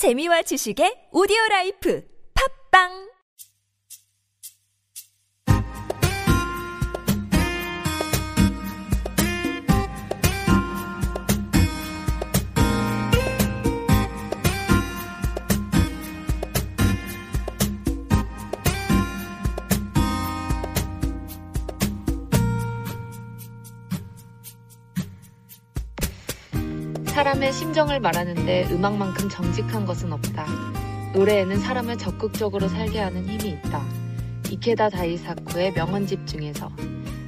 재미와 지식의 오디오 라이프. 팝빵 사람의 심정을 말하는데 음악만큼 정직한 것은 없다. 노래에는 사람을 적극적으로 살게 하는 힘이 있다. 이케다 다이사쿠의 명언집 중에서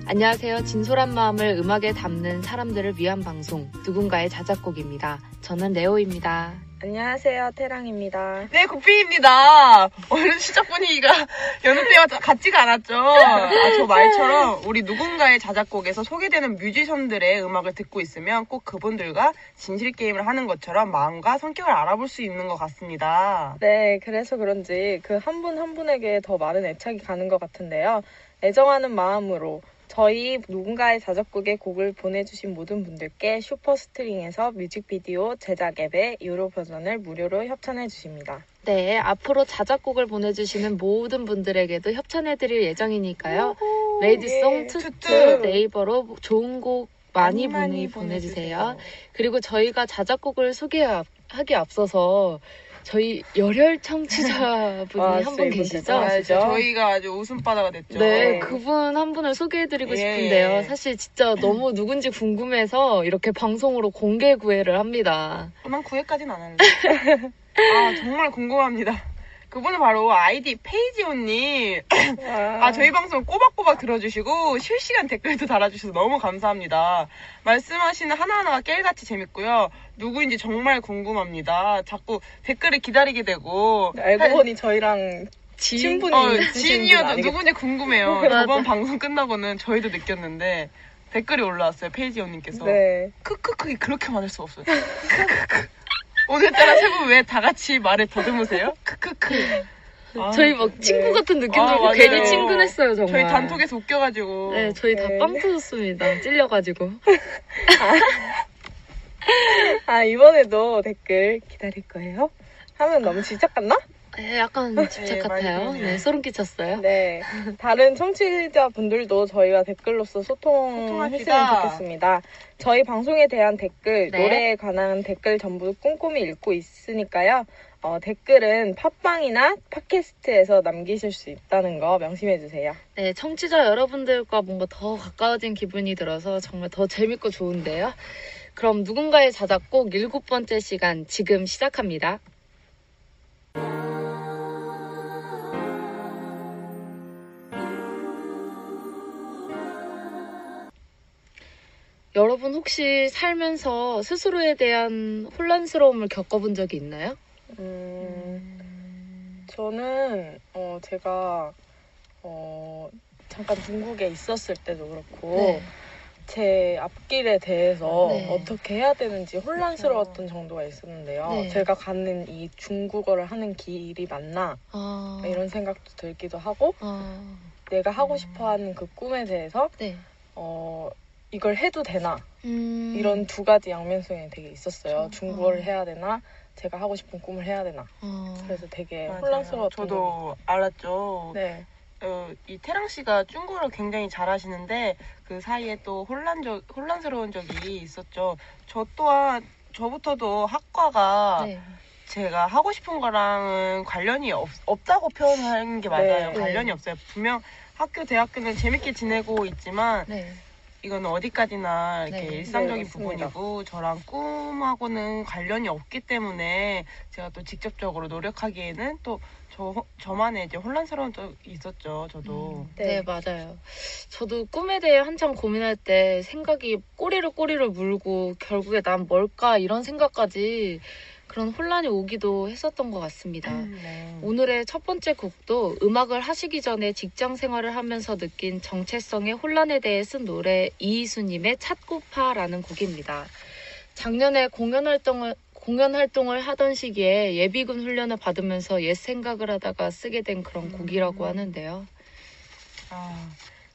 안녕하세요. 진솔한 마음을 음악에 담는 사람들을 위한 방송 누군가의 자작곡입니다. 저는 레오입니다. 안녕하세요, 태랑입니다. 네, 국빈입니다. 오늘 시작 분위기가 여느 때와 같지가 않았죠. 아, 저 말처럼 우리 누군가의 자작곡에서 소개되는 뮤지션들의 음악을 듣고 있으면 꼭 그분들과 진실 게임을 하는 것처럼 마음과 성격을 알아볼 수 있는 것 같습니다. 네, 그래서 그런지 그 한 분한 분에게 더 많은 애착이 가는 것 같은데요. 애정하는 마음으로 저희 누군가의 자작곡의 곡을 보내주신 모든 분들께 슈퍼스트링에서 뮤직비디오 제작 앱의 유료 버전을 무료로 협찬해 주십니다. 네, 앞으로 자작곡을 보내주시는 모든 분들에게도 협찬해드릴 예정이니까요. made song 예. two two. 네이버로 좋은 곡 많이 많이 많이 보내주세요. 그리고 저희가 자작곡을 소개하기 앞서서 저희 열혈 청취자분이 아, 한분 진짜 이분 계시죠? 진짜 저희가 아주 웃음바다가 됐죠. 네, 네. 그분 한 분을 소개해드리고 예, 싶은데요. 예. 사실 진짜 너무 누군지 궁금해서 이렇게 방송으로 공개 구애를 합니다. 어, 난 구애까지는 안 할래. 아, 정말 궁금합니다. 그분은 바로 아이디 페이지온님. 아, 저희 방송 꼬박꼬박 들어주시고 실시간 댓글도 달아주셔서 너무 감사합니다. 말씀하시는 하나하나가 깨알같이 재밌고요. 누구인지 정말 궁금합니다. 자꾸 댓글을 기다리게 되고. 알고 보니 저희랑 지- 친분이 어, 있으신 분 지인이어도? 누군지 궁금해요. 맞아. 저번 방송 끝나고는 저희도 느꼈는데 댓글이 올라왔어요. 페이지온님께서. 네. 크크크이 그렇게 많을 수 없어요. 크크크. 오늘따라 세 분 왜 다 같이 말을 더듬으세요? 크크크. 아, 저희 막 친구 네. 같은 느낌 아, 들고 맞아요. 괜히 친근했어요, 정말. 저희 단톡에서 웃겨가지고. 네, 저희 다 네. 빵 터졌습니다. 찔려가지고. 아, 이번에도 댓글 기다릴 거예요? 하면 너무 지적 같나? 네, 약간 집착 네, 같아요. 많이 네, 소름 끼쳤어요. 네. 다른 청취자분들도 저희와 댓글로서 소통했으면 소통합시다. 좋겠습니다. 저희 방송에 대한 댓글, 네. 노래에 관한 댓글 전부 꼼꼼히 읽고 있으니까요. 어, 댓글은 팟빵이나 팟캐스트에서 남기실 수 있다는 거 명심해 주세요. 네, 청취자 여러분들과 뭔가 더 가까워진 기분이 들어서 정말 더 재밌고 좋은데요. 그럼 누군가의 자작곡 일곱 번째 시간 지금 시작합니다. 여러분 혹시 살면서 스스로에 대한 혼란스러움을 겪어본 적이 있나요? 음, 저는, 어, 제가, 어, 잠깐 중국에 있었을 때도 그렇고, 제 앞길에 대해서 네. 어떻게 해야 되는지 혼란스러웠던 정도가 있었는데요. 네. 제가 가는 이 중국어를 하는 길이 맞나 아, 이런 생각도 들기도 하고 아, 내가 하고 싶어하는 그 꿈에 대해서 네. 어 이걸 해도 되나 음, 이런 두 가지 양면성이 되게 있었어요. 그렇죠. 중국어를 어. 해야 되나 제가 하고 싶은 꿈을 해야 되나 어, 그래서 되게 맞아요. 혼란스러웠던 저도 알았죠. 적이- 네. 어, 이 태랑 씨가 중국어를 굉장히 잘하시는데 그 사이에 또 혼란적 혼란스러운 적이 있었죠. 저 또한 저부터도 학과가 네. 제가 하고 싶은 거랑은 관련이 없, 없다고 표현하는 게 맞아요. 네. 관련이 없어요. 분명 학교, 대학교는 재밌게 지내고 있지만 네. 이거는 어디까지나 이렇게 네. 일상적인 네. 부분이고 저랑 꿈하고는 관련이 없기 때문에 제가 또 직접적으로 노력하기에는 또 저, 저만의 이제 혼란스러운 적이 있었죠. 저도. 네. 네. 맞아요. 저도 꿈에 대해 한참 고민할 때 생각이 꼬리를 꼬리를 물고 결국에 난 뭘까 이런 생각까지 그런 혼란이 오기도 했었던 것 같습니다. 네. 오늘의 첫 번째 곡도 음악을 하시기 전에 직장 생활을 하면서 느낀 정체성의 혼란에 대해 쓴 노래 이희수님의 찾고파라는 곡입니다. 작년에 공연 활동을 공연 활동을 하던 시기에 예비군 훈련을 받으면서 옛 생각을 하다가 쓰게 된 그런 곡이라고 하는데요. 아,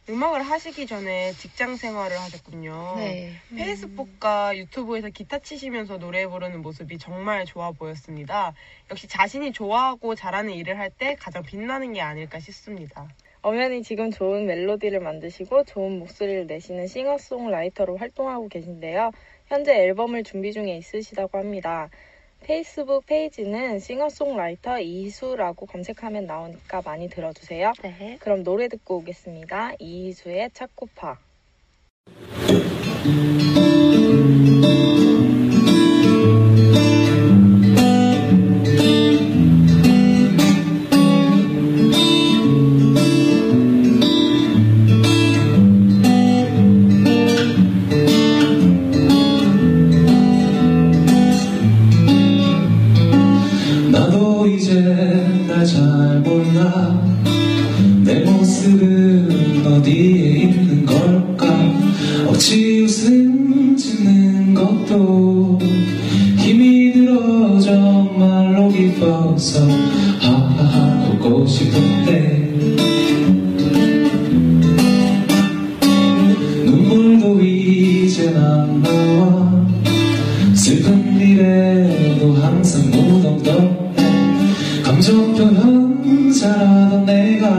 음악을 하시기 전에 직장 생활을 하셨군요. 네. 페이스북과 유튜브에서 기타 치시면서 노래 부르는 모습이 정말 좋아 보였습니다. 역시 자신이 좋아하고 잘하는 일을 할 때 가장 빛나는 게 아닐까 싶습니다. 엄연히 지금 좋은 멜로디를 만드시고 좋은 목소리를 내시는 싱어송라이터로 활동하고 계신데요. 현재 앨범을 준비 중에 있으시다고 합니다. 페이스북 페이지는 싱어송라이터 이희수라고 검색하면 나오니까 많이 들어주세요. 네. 그럼 노래 듣고 오겠습니다. 이희수의 차코파.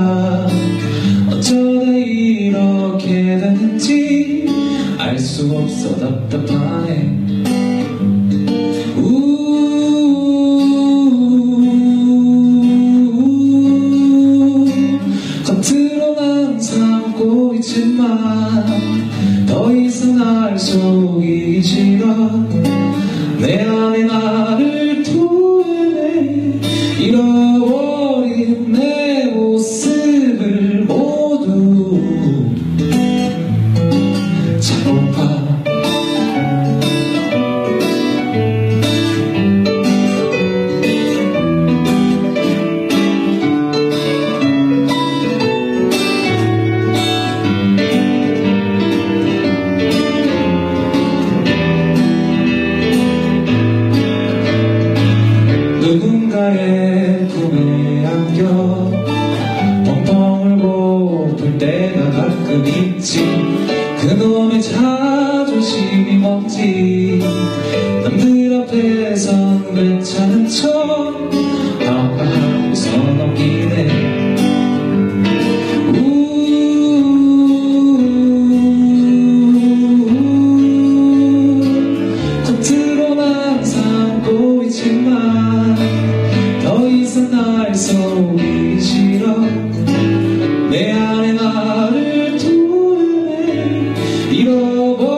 내 잃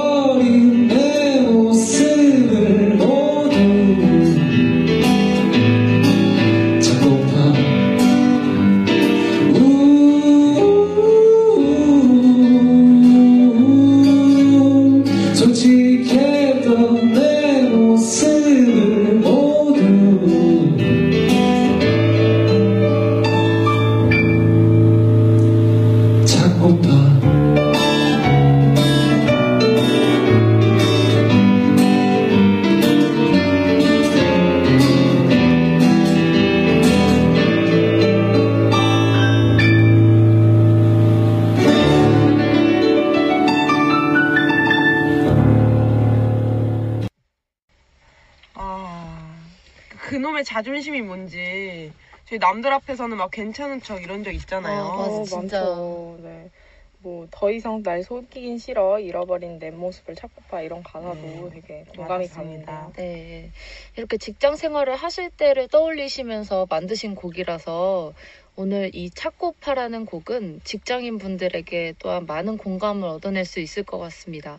그놈의 자존심이 뭔지. 저희 남들 앞에서는 막 괜찮은 척 이런 적 있잖아요. 아, 맞아, 진짜. 많죠. 네. 뭐 더 이상 날 속이긴 싫어 잃어버린 내 모습을 찾고 봐 이런 가사도 네, 되게 공감이. 갑니다. 네. 이렇게 직장 생활을 하실 때를 떠올리시면서 만드신 곡이라서 오늘 이 차코파라는 곡은 직장인 분들에게 또한 많은 공감을 얻어낼 수 있을 것 같습니다.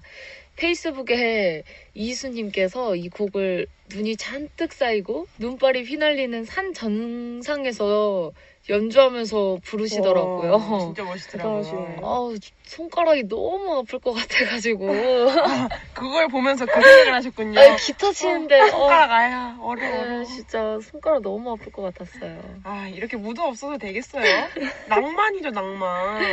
페이스북에 이수님께서 이 곡을 눈이 잔뜩 쌓이고 눈발이 휘날리는 산 정상에서 연주하면서 부르시더라고요. 와, 진짜 멋있더라고요. 아우, 손가락이 너무 아플 것 같아가지고. 그걸 보면서 그 생각을 하셨군요. 아니, 기타 치는데, 어, 손가락 아야 어려 네. 진짜 손가락 너무 아플 것 같았어요. 아 이렇게 무드 없어도 되겠어요? 낭만이죠 낭만.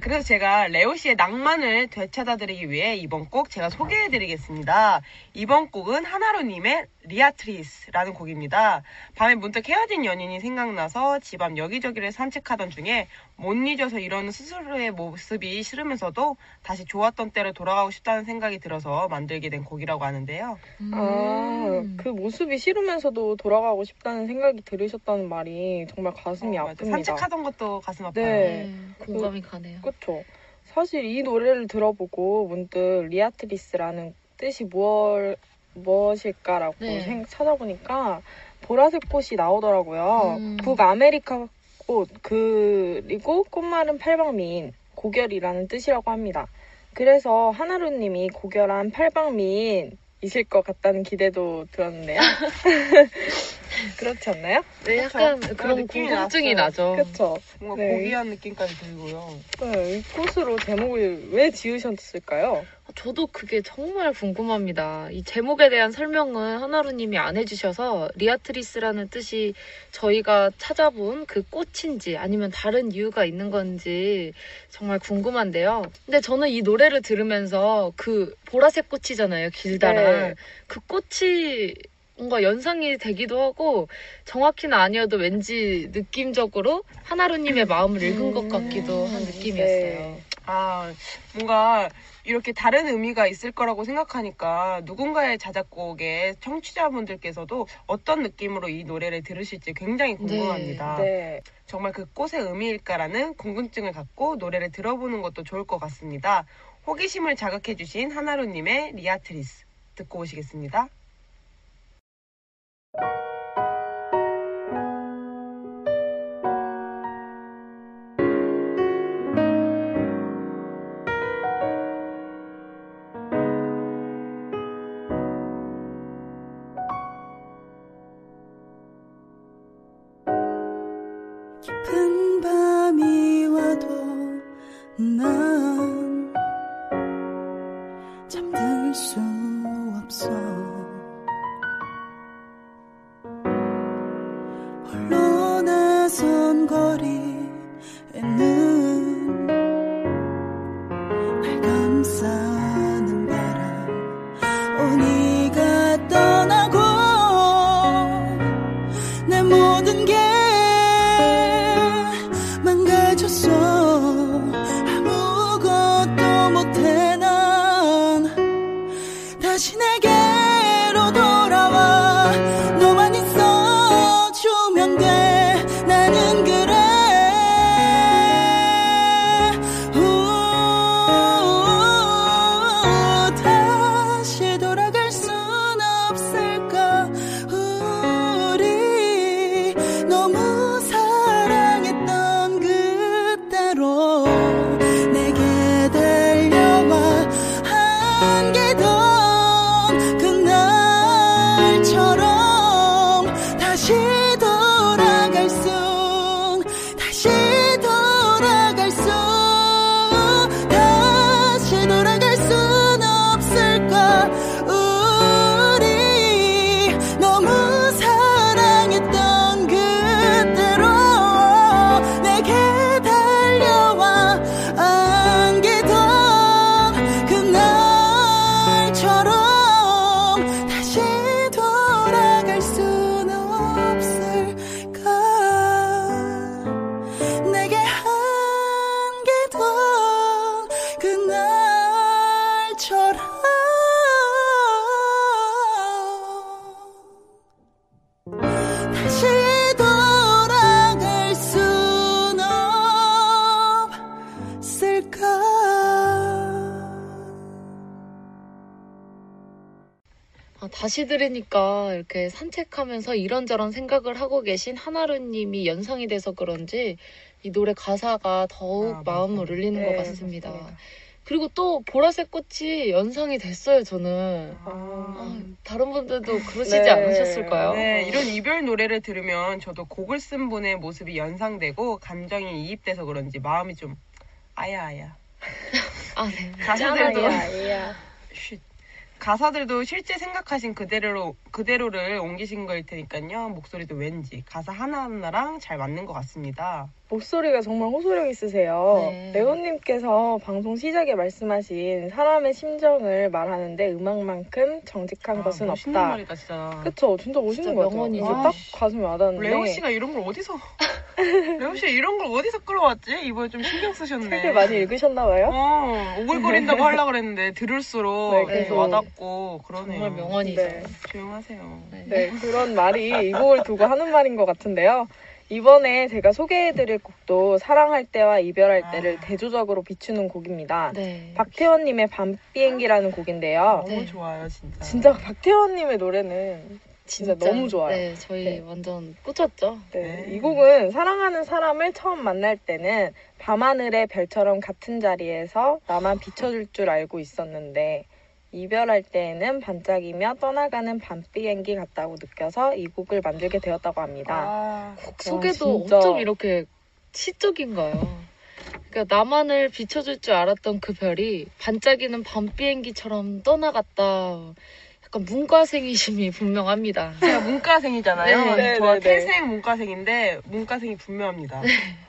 그래서 제가 레오 씨의 낭만을 되찾아드리기 위해 이번 곡 제가 소개해드리겠습니다. 이번 곡은 하나루님의 리아트리스라는 곡입니다. 밤에 문득 헤어진 연인이 생각나서 집앞 여 기저기를 산책하던 중에 못 잊어서 이러는 스스로의 모습이 싫으면서도 다시 좋았던 때로 돌아가고 싶다는 생각이 들어서 만들게 된 곡이라고 하는데요. 아, 음. 그 모습이 싫으면서도 돌아가고 싶다는 생각이 들으셨다는 말이 정말 가슴이 어. 아픕니다. 산책하던 것도 가슴 아파요. 네. 네, 공감이 가네요. 그쵸. 사실 이 노래를 들어보고 문득 리아트리스라는 뜻이 무엇, 무엇일까라고 네. 생- 찾아보니까 보라색 꽃이 나오더라고요. 음. 북아메리카 꽃, 그리고 꽃말은 팔방미인, 고결이라는 뜻이라고 합니다. 그래서 하나루님이 고결한 팔방미인이실 것 같다는 기대도 들었는데요. 그렇지 않나요? 네, 약간 그쵸. 그런 느낌이 궁금증이 났어요. 나죠. 그쵸. 뭔가 네. 고귀한 느낌까지 들고요. 네, 이 꽃으로 제목을 왜 지으셨을까요? 저도 그게 정말 궁금합니다. 이 제목에 대한 설명은 하나루님이 안 해주셔서 리아트리스라는 뜻이 저희가 찾아본 그 꽃인지 아니면 다른 이유가 있는 건지 정말 궁금한데요. 근데 저는 이 노래를 들으면서 그 보라색 꽃이잖아요. 길다란. 네. 그 꽃이 뭔가 연상이 되기도 하고 정확히는 아니어도 왠지 느낌적으로 하나루님의 마음을 읽은 것 같기도 한 음, 느낌이었어요. 네. 아, 뭔가 이렇게 다른 의미가 있을 거라고 생각하니까 누군가의 자작곡에 청취자분들께서도 어떤 느낌으로 이 노래를 들으실지 굉장히 궁금합니다. 네. 정말 그 꽃의 의미일까라는 궁금증을 갖고 노래를 들어보는 것도 좋을 것 같습니다. 호기심을 자극해주신 하나루님의 리아트리스 듣고 오시겠습니다. 깊은 밤이 와도 난 다시 들으니까 이렇게 산책하면서 이런저런 생각을 하고 계신 하나루님이 연상이 돼서 그런지 이 노래 가사가 더욱 아, 마음을. 울리는 네, 것 같습니다. 맞습니다. 그리고 또 보라색 꽃이 연상이 됐어요, 저는. 아, 아, 다른 분들도 그러시지 네. 않으셨을까요? 네, 이런 이별 노래를 들으면 저도 곡을 쓴 분의 모습이 연상되고 감정이 이입돼서 그런지 마음이 좀 아야아야. 아, 네. 가사들도 아야, 아야. 쉿. 가사들도 실제 생각하신 그대로 그대로를 옮기신 거일 테니까요. 목소리도 왠지 가사 하나하나랑 잘 맞는 것 같습니다. 목소리가 정말 호소력 있으세요. 네. 레오님께서 방송 시작에 말씀하신 사람의 심정을 말하는데 음악만큼 정직한 것은 아, 멋있는 없다. 말이다 진짜. 그쵸, 진짜 멋있는 진짜 거 같아요. 명언이죠. 딱 가슴에 와닿는데. 레오 씨가 이런 걸 어디서 레오 씨가 이런 걸 어디서 끌어왔지? 이번에 좀 신경 쓰셨네. 책을 많이 읽으셨나봐요. 어, 오글거린다고 하려고 그랬는데 들을수록 네, 계속 계속. 와닿고 그러네요. 정말 명언이죠. 네. 조용하세요. 네. 네, 그런 말이 이 곡을 두고 하는 말인 것 같은데요. 이번에 제가 소개해드릴 곡도 사랑할 때와 이별할 때를 아. 대조적으로 비추는 곡입니다. 네. 박태원님의 밤비행기라는 곡인데요. 너무 네. 좋아요, 진짜. 진짜 박태원님의 노래는 진짜, 너무 좋아요. 네, 저희 네. 완전 꽂혔죠. 네, 네. 이 곡은 사랑하는 사람을 처음 만날 때는 밤하늘의 별처럼 같은 자리에서 나만 비춰줄 줄 알고 있었는데 이별할 때에는 반짝이며 떠나가는 밤비행기 같다고 느껴서 이 곡을 만들게 되었다고 합니다. 아, 곡 소개도 진짜. 엄청 이렇게 시적인가요? 그러니까 나만을 비춰줄 줄 알았던 그 별이 반짝이는 밤 비행기처럼 떠나갔다. 약간 문과생이심이 분명합니다. 제가 문과생이잖아요. 네, 저 네, 네. 태생 문과생인데 문과생이 분명합니다.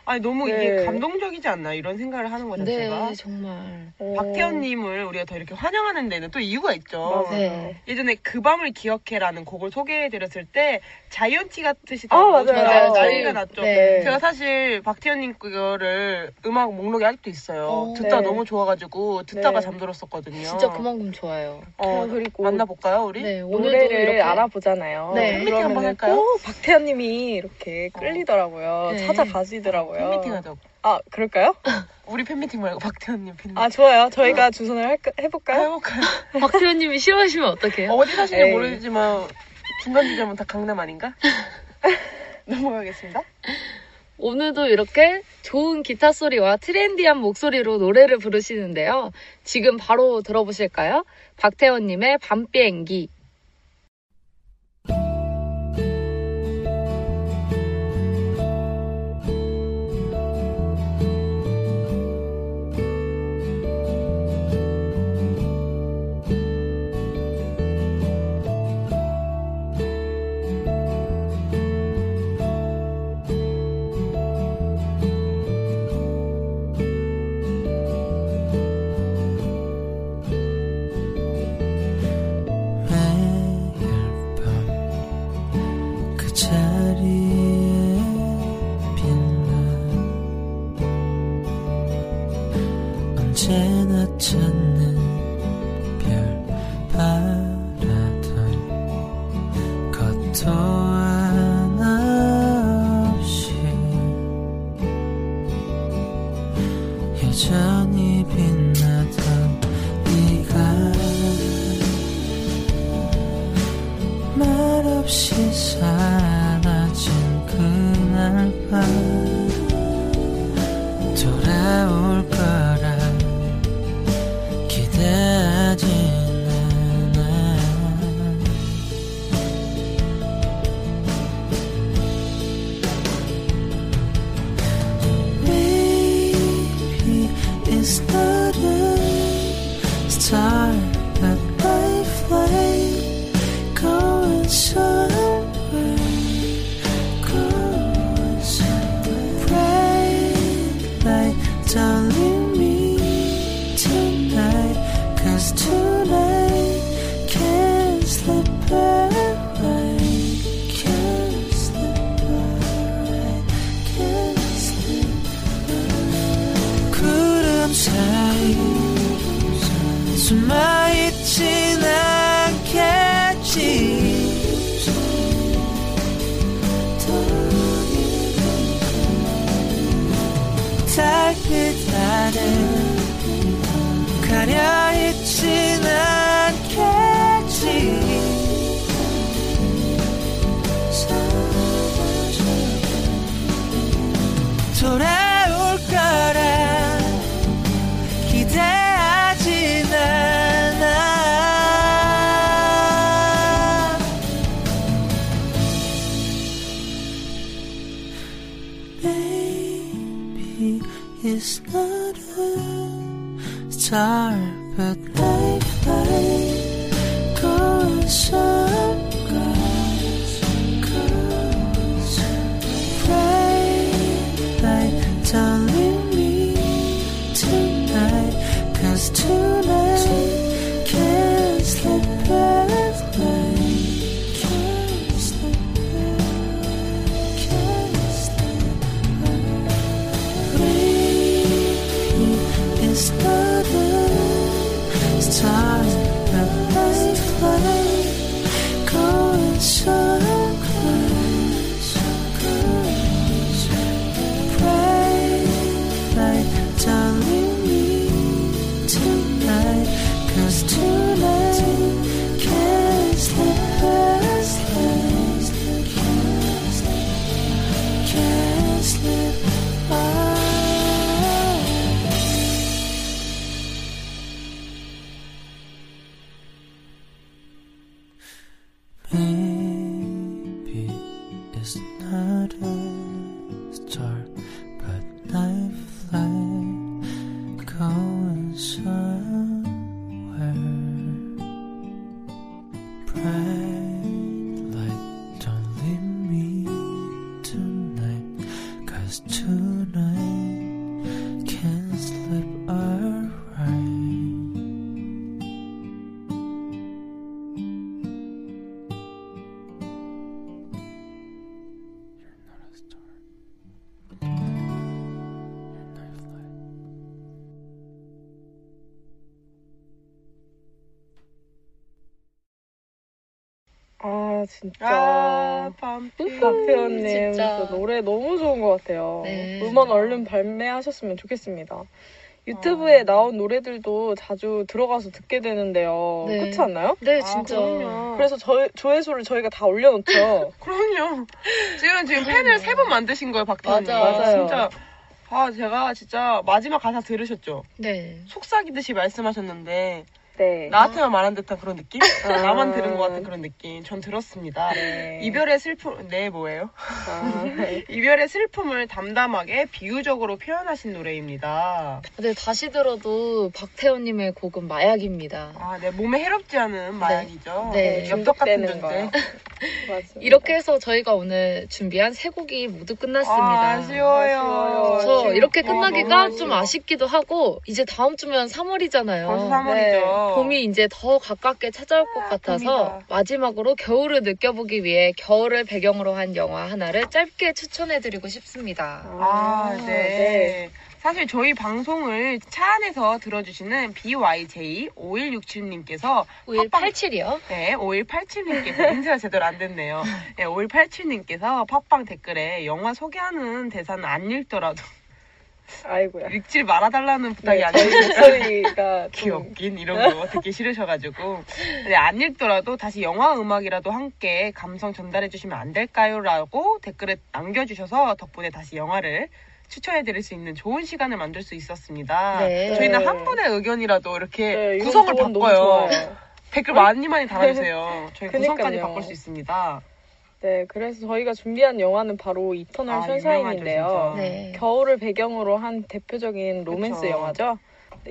아니 너무 이게 네. 감동적이지 않나 이런 생각을 하는 거죠 네, 제가. 정말. 어, 박태원님을 우리가 더 이렇게 환영하는 데는 또 이유가 있죠. 맞아요. 네. 예전에 그 밤을 기억해라는 곡을 소개해드렸을 때 자이언티 같으시다고 아, 맞아요. 정말 맞아요. 난리가 났죠. 네. 제가 사실 박태현님 그거를 음악 목록에 아직도 있어요. 어. 듣다 네. 너무 좋아가지고 듣다가 네. 잠들었었거든요. 진짜 그만큼 좋아요. 어, 그리고 만나볼까요 우리? 네, 오늘도 노래를 이렇게 알아보잖아요. 네. 팬미팅 한번 그러면은 할까요? 꼭 박태현님이 이렇게 끌리더라고요. 네. 찾아가시더라고요. 팬미팅 하자고. 아 그럴까요? 우리 팬미팅 말고 박태현님 팬미팅. 아 좋아요. 저희가 주선을 할까, 해볼까요? 해볼까요? 박태현님이 싫어하시면 어떡해요? 어디 사시는지 에이. 모르지만 중간 지점은 다 강남 아닌가? 넘어가겠습니다. 오늘도 이렇게 좋은 기타 소리와 트렌디한 목소리로 노래를 부르시는데요. 지금 바로 들어보실까요? 박태원님의 밤비행기. 언제 돌아올 거라 기대하진 않아 Maybe it's not a star but 진짜 아, 밤빛. 박태원님 진짜. 진짜 노래 너무 좋은 것 같아요. 네. 음원 얼른 발매하셨으면 좋겠습니다. 유튜브에 아. 나온 노래들도 자주 들어가서 듣게 되는데요. 네. 그렇지 않나요? 네, 아, 진짜. 그럼요. 그래서 저, 조회수를 저희가 다 올려놓죠. 그럼요. 지금 지금 팬을 세 번 만드신 거예요, 박태환님. 맞아. 맞아요. 진짜. 아, 제가 진짜 마지막 가사 들으셨죠? 네. 속삭이듯이 말씀하셨는데, 네. 나한테만 말한 듯한 그런 느낌? 아. 나만 들은 것 같은 그런 느낌. 전 들었습니다. 네. 이별의 슬픔, 네, 뭐예요? 아, 네. 이별의 슬픔을 담담하게 비유적으로 표현하신 노래입니다. 근데 다시 들어도 박태원님의 곡은 마약입니다. 아, 네, 몸에 해롭지 않은 마약이죠. 네. 엽떡 같은 존재. 이렇게 해서 저희가 오늘 준비한 세 곡이 모두 끝났습니다. 아, 아쉬워요. 지금- 이렇게 아, 끝나기가 너무 좀. 아쉽기도 하고 이제 다음 주면 3월이잖아요. 벌써 3월이죠. 봄이 이제 더 가깝게 찾아올 것 같아서 봄이다. 마지막으로 겨울을 느껴보기 위해 겨울을 배경으로 한 영화 하나를 짧게 추천해드리고 싶습니다. 아, 네. 사실 저희 방송을 차 안에서 들어주시는 BYJ5167님께서 5187이요? 네, 5187님께서 인쇄가 제대로 안 됐네요. 네, 5187님께서 팟빵 댓글에 영화 소개하는 대사는 안 읽더라도 아이고야. 읽지 말아달라는 부탁이 네. 저희 목소리가 좀 귀엽긴 이런 거 듣기 싫으셔가지고 근데 안 읽더라도 다시 영화 음악이라도 함께 감성 전달해 주시면 안 될까요? 라고 댓글에 남겨주셔서 덕분에 다시 영화를 추천해드릴 수 있는 좋은 시간을 만들 수 있었습니다. 네. 저희는 네. 한 분의 의견이라도 이렇게 네, 구성을 바꿔요. 댓글 많이 많이 달아주세요. 저희 구성까지. 바꿀 수 있습니다. 네, 그래서 저희가 준비한 영화는 바로 Eternal 아, 진짜. 네. 겨울을 배경으로 한 대표적인 로맨스 그쵸. 영화죠.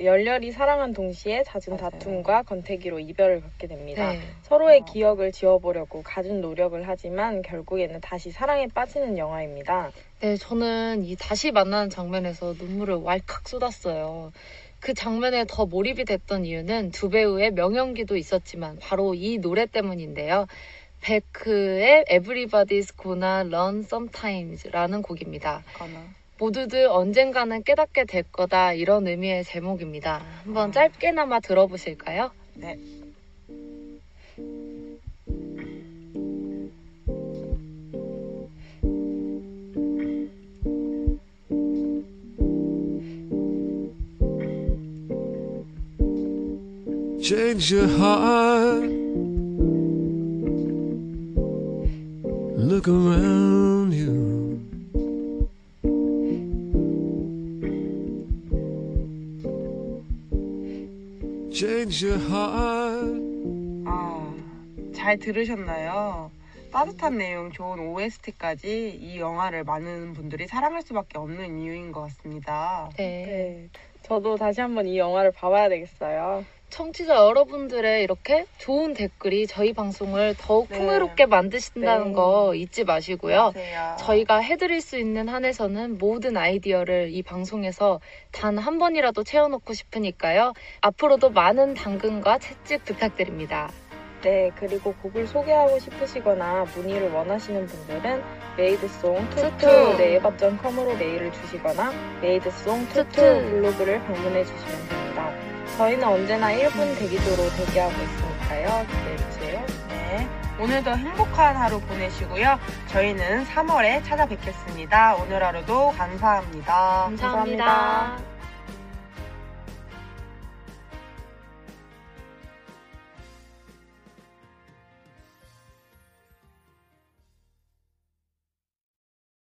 열렬히 사랑한 동시에 잦은 맞아요. 다툼과 권태기로 이별을 갖게 됩니다. 네. 서로의 어. 기억을 지워보려고 갖은 노력을 하지만 결국에는 다시 사랑에 빠지는 영화입니다. 네, 저는 이 다시 만나는 장면에서 눈물을 왈칵 쏟았어요. 그 장면에 더 몰입이 됐던 이유는 두 배우의 명연기도 있었지만 바로 이 노래 때문인데요. 베크의 Everybody's Gonna Run Sometimes라는 곡입니다. 모두들 언젠가는 깨닫게 될 거다 이런 의미의 제목입니다. 한번 아. 짧게나마 들어보실까요? 네. Change your heart. 잘 들으셨나요? 따뜻한 내용, 좋은 OST까지 이 영화를 많은 분들이 사랑할 수밖에 없는 이유인 것 같습니다. 네. 네, 저도 다시 한번 이 영화를 봐봐야 되겠어요. 청취자 여러분들의 이렇게 좋은 댓글이 저희 방송을 더욱 네. 풍요롭게 만드신다는 네. 거 잊지 마시고요. 맞아요. 저희가 해드릴 수 있는 한에서는 모든 아이디어를 이 방송에서 단 한 번이라도 채워놓고 싶으니까요. 앞으로도 많은 당근과 채찍 부탁드립니다. 네, 그리고 곡을 소개하고 싶으시거나 문의를 원하시는 분들은 made song two two. 네이버.com으로 메일을 주시거나 made song two two two two. 블로그를 방문해 주시면 됩니다. 저희는 언제나 1분 대기조로 대기하고 있으니까요. 기대해 주세요. 네. 오늘도 행복한 하루 보내시고요. 저희는 3월에 찾아뵙겠습니다. 오늘 하루도 감사합니다. 감사합니다. 감사합니다.